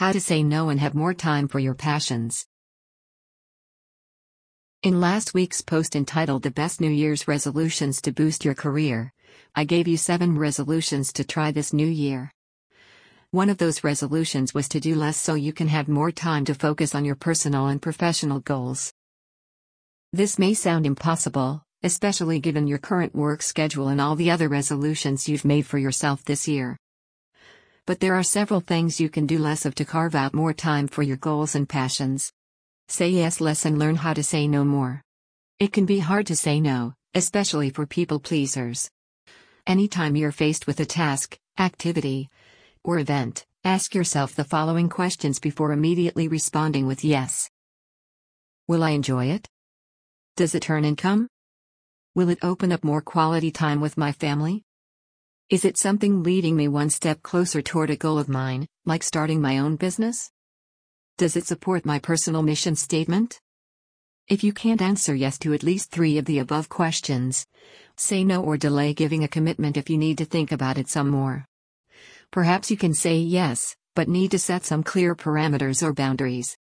How to say no and have more time for your passions. In last week's post entitled The Best New Year's Resolutions to Boost Your Career, I gave you seven resolutions to try this new year. One of those resolutions was to do less so you can have more time to focus on your personal and professional goals. This may sound impossible, especially given your current work schedule and all the other resolutions you've made for yourself this year but there are several things you can do less of to carve out more time for your goals and passions. Say yes less and learn how to say no more. It can be hard to say no, especially for people pleasers. Anytime you're faced with a task, activity, or event, ask yourself the following questions before immediately responding with yes. Will I enjoy it? Does it earn income? Will it open up more quality time with my family? Is it something leading me one step closer toward a goal of mine, like starting my own business? Does it support my personal mission statement? If you can't answer yes to at least three of the above questions, say no or delay giving a commitment if you need to think about it some more. Perhaps you can say yes, but need to set some clear parameters or boundaries.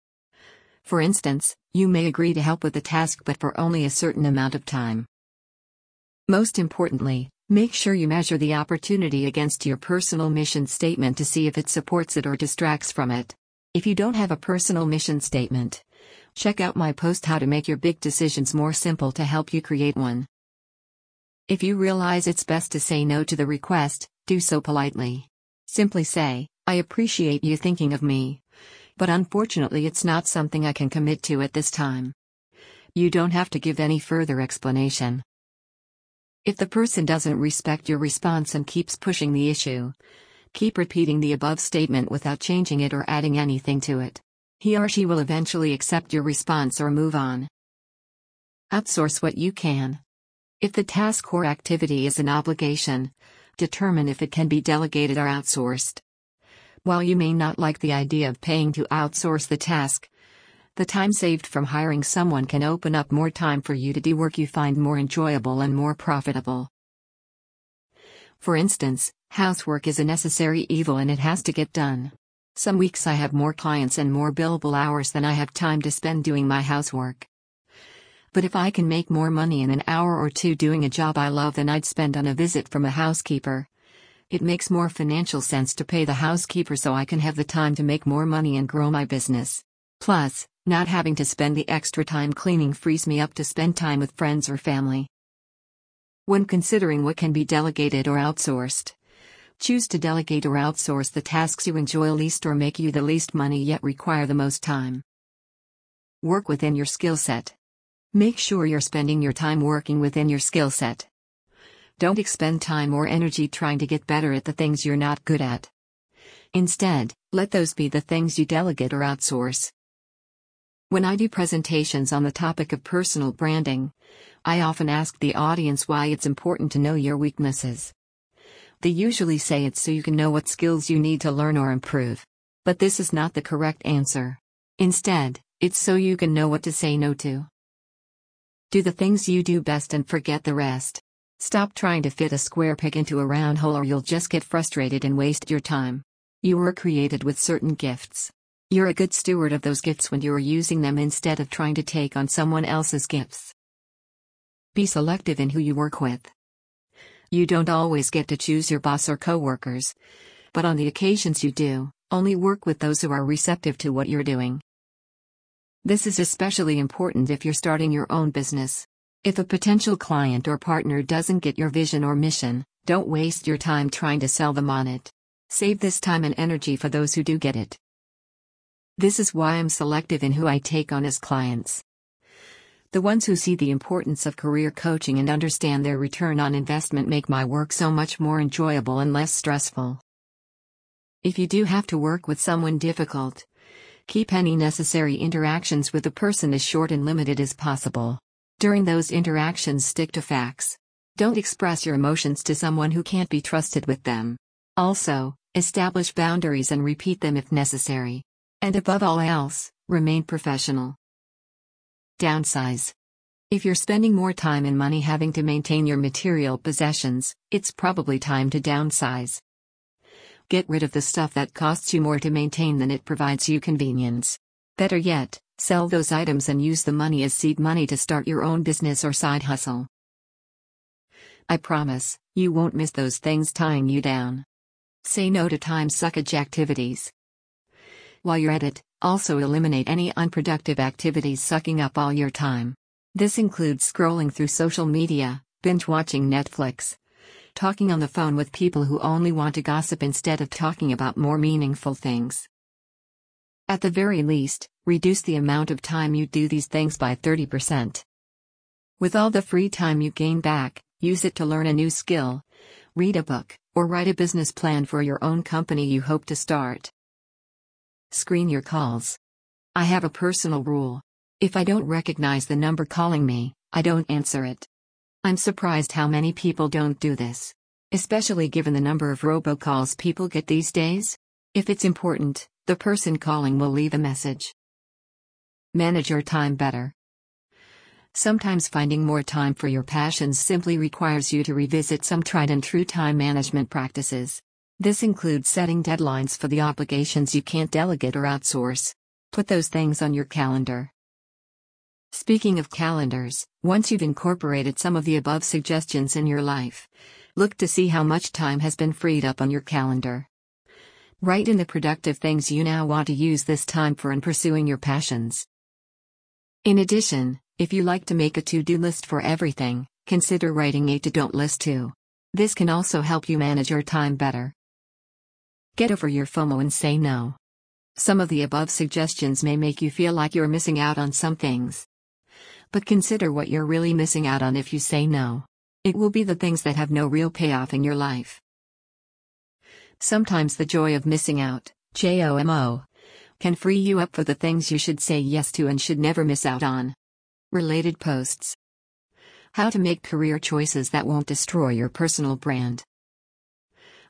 For instance, you may agree to help with the task but for only a certain amount of time. Most importantly, Make sure you measure the opportunity against your personal mission statement to see if it supports it or distracts from it. If you don't have a personal mission statement, check out my post How to Make Your Big Decisions More Simple to help you create one. If you realize it's best to say no to the request, do so politely. Simply say, I appreciate you thinking of me. But unfortunately, it's not something I can commit to at this time. You don't have to give any further explanation. If the person doesn't respect your response and keeps pushing the issue, keep repeating the above statement without changing it or adding anything to it. He or she will eventually accept your response or move on. Outsource what you can. If the task or activity is an obligation, determine if it can be delegated or outsourced. While you may not like the idea of paying to outsource the task, the time saved from hiring someone can open up more time for you to do work you find more enjoyable and more profitable. For instance, housework is a necessary evil and it has to get done. Some weeks I have more clients and more billable hours than I have time to spend doing my housework. But if I can make more money in an hour or two doing a job I love than I'd spend on a visit from a housekeeper, it makes more financial sense to pay the housekeeper so I can have the time to make more money and grow my business. Plus, not having to spend the extra time cleaning frees me up to spend time with friends or family. When considering what can be delegated or outsourced, choose to delegate or outsource the tasks you enjoy least or make you the least money yet require the most time. Work within your skill set. Make sure you're spending your time working within your skill set. Don't expend time or energy trying to get better at the things you're not good at. Instead, let those be the things you delegate or outsource. When I do presentations on the topic of personal branding, I often ask the audience why it's important to know your weaknesses. They usually say it's so you can know what skills you need to learn or improve. But this is not the correct answer. Instead, it's so you can know what to say no to. Do the things you do best and forget the rest. Stop trying to fit a square peg into a round hole or you'll just get frustrated and waste your time. You were created with certain gifts. You're a good steward of those gifts when you're using them instead of trying to take on someone else's gifts. Be selective in who you work with. You don't always get to choose your boss or coworkers, but on the occasions you do, only work with those who are receptive to what you're doing. This is especially important if you're starting your own business. If a potential client or partner doesn't get your vision or mission, don't waste your time trying to sell them on it. Save this time and energy for those who do get it. This is why I'm selective in who I take on as clients. The ones who see the importance of career coaching and understand their return on investment make my work so much more enjoyable and less stressful. If you do have to work with someone difficult, keep any necessary interactions with the person as short and limited as possible. During those interactions, stick to facts. Don't express your emotions to someone who can't be trusted with them. Also, establish boundaries and repeat them if necessary. And above all else, remain professional. Downsize. If you're spending more time and money having to maintain your material possessions, it's probably time to downsize. Get rid of the stuff that costs you more to maintain than it provides you convenience. Better yet, sell those items and use the money as seed money to start your own business or side hustle. I promise, you won't miss those things tying you down. Say no to time suckage activities. While you're at it, also eliminate any unproductive activities sucking up all your time. This includes scrolling through social media, binge watching Netflix, talking on the phone with people who only want to gossip instead of talking about more meaningful things. At the very least, reduce the amount of time you do these things by 30%. With all the free time you gain back, use it to learn a new skill, read a book, or write a business plan for your own company you hope to start. Screen your calls. I have a personal rule. If I don't recognize the number calling me, I don't answer it. I'm surprised how many people don't do this. Especially given the number of robocalls people get these days. If it's important, the person calling will leave a message. Manage your time better. Sometimes finding more time for your passions simply requires you to revisit some tried and true time management practices. This includes setting deadlines for the obligations you can't delegate or outsource. Put those things on your calendar. Speaking of calendars, once you've incorporated some of the above suggestions in your life, look to see how much time has been freed up on your calendar. Write in the productive things you now want to use this time for in pursuing your passions. In addition, if you like to make a to do list for everything, consider writing a to don't list too. This can also help you manage your time better. Get over your FOMO and say no. Some of the above suggestions may make you feel like you're missing out on some things. But consider what you're really missing out on if you say no. It will be the things that have no real payoff in your life. Sometimes the joy of missing out, JOMO, can free you up for the things you should say yes to and should never miss out on. Related posts How to make career choices that won't destroy your personal brand.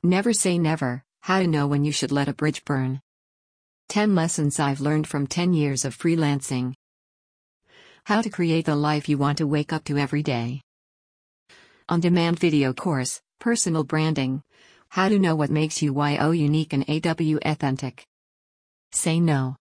Never say never, how to know when you should let a bridge burn. 10 lessons I've learned from 10 years of freelancing. How to create the life you want to wake up to every day. On demand video course, Personal Branding. How to know what makes you YO unique and AW authentic. Say no.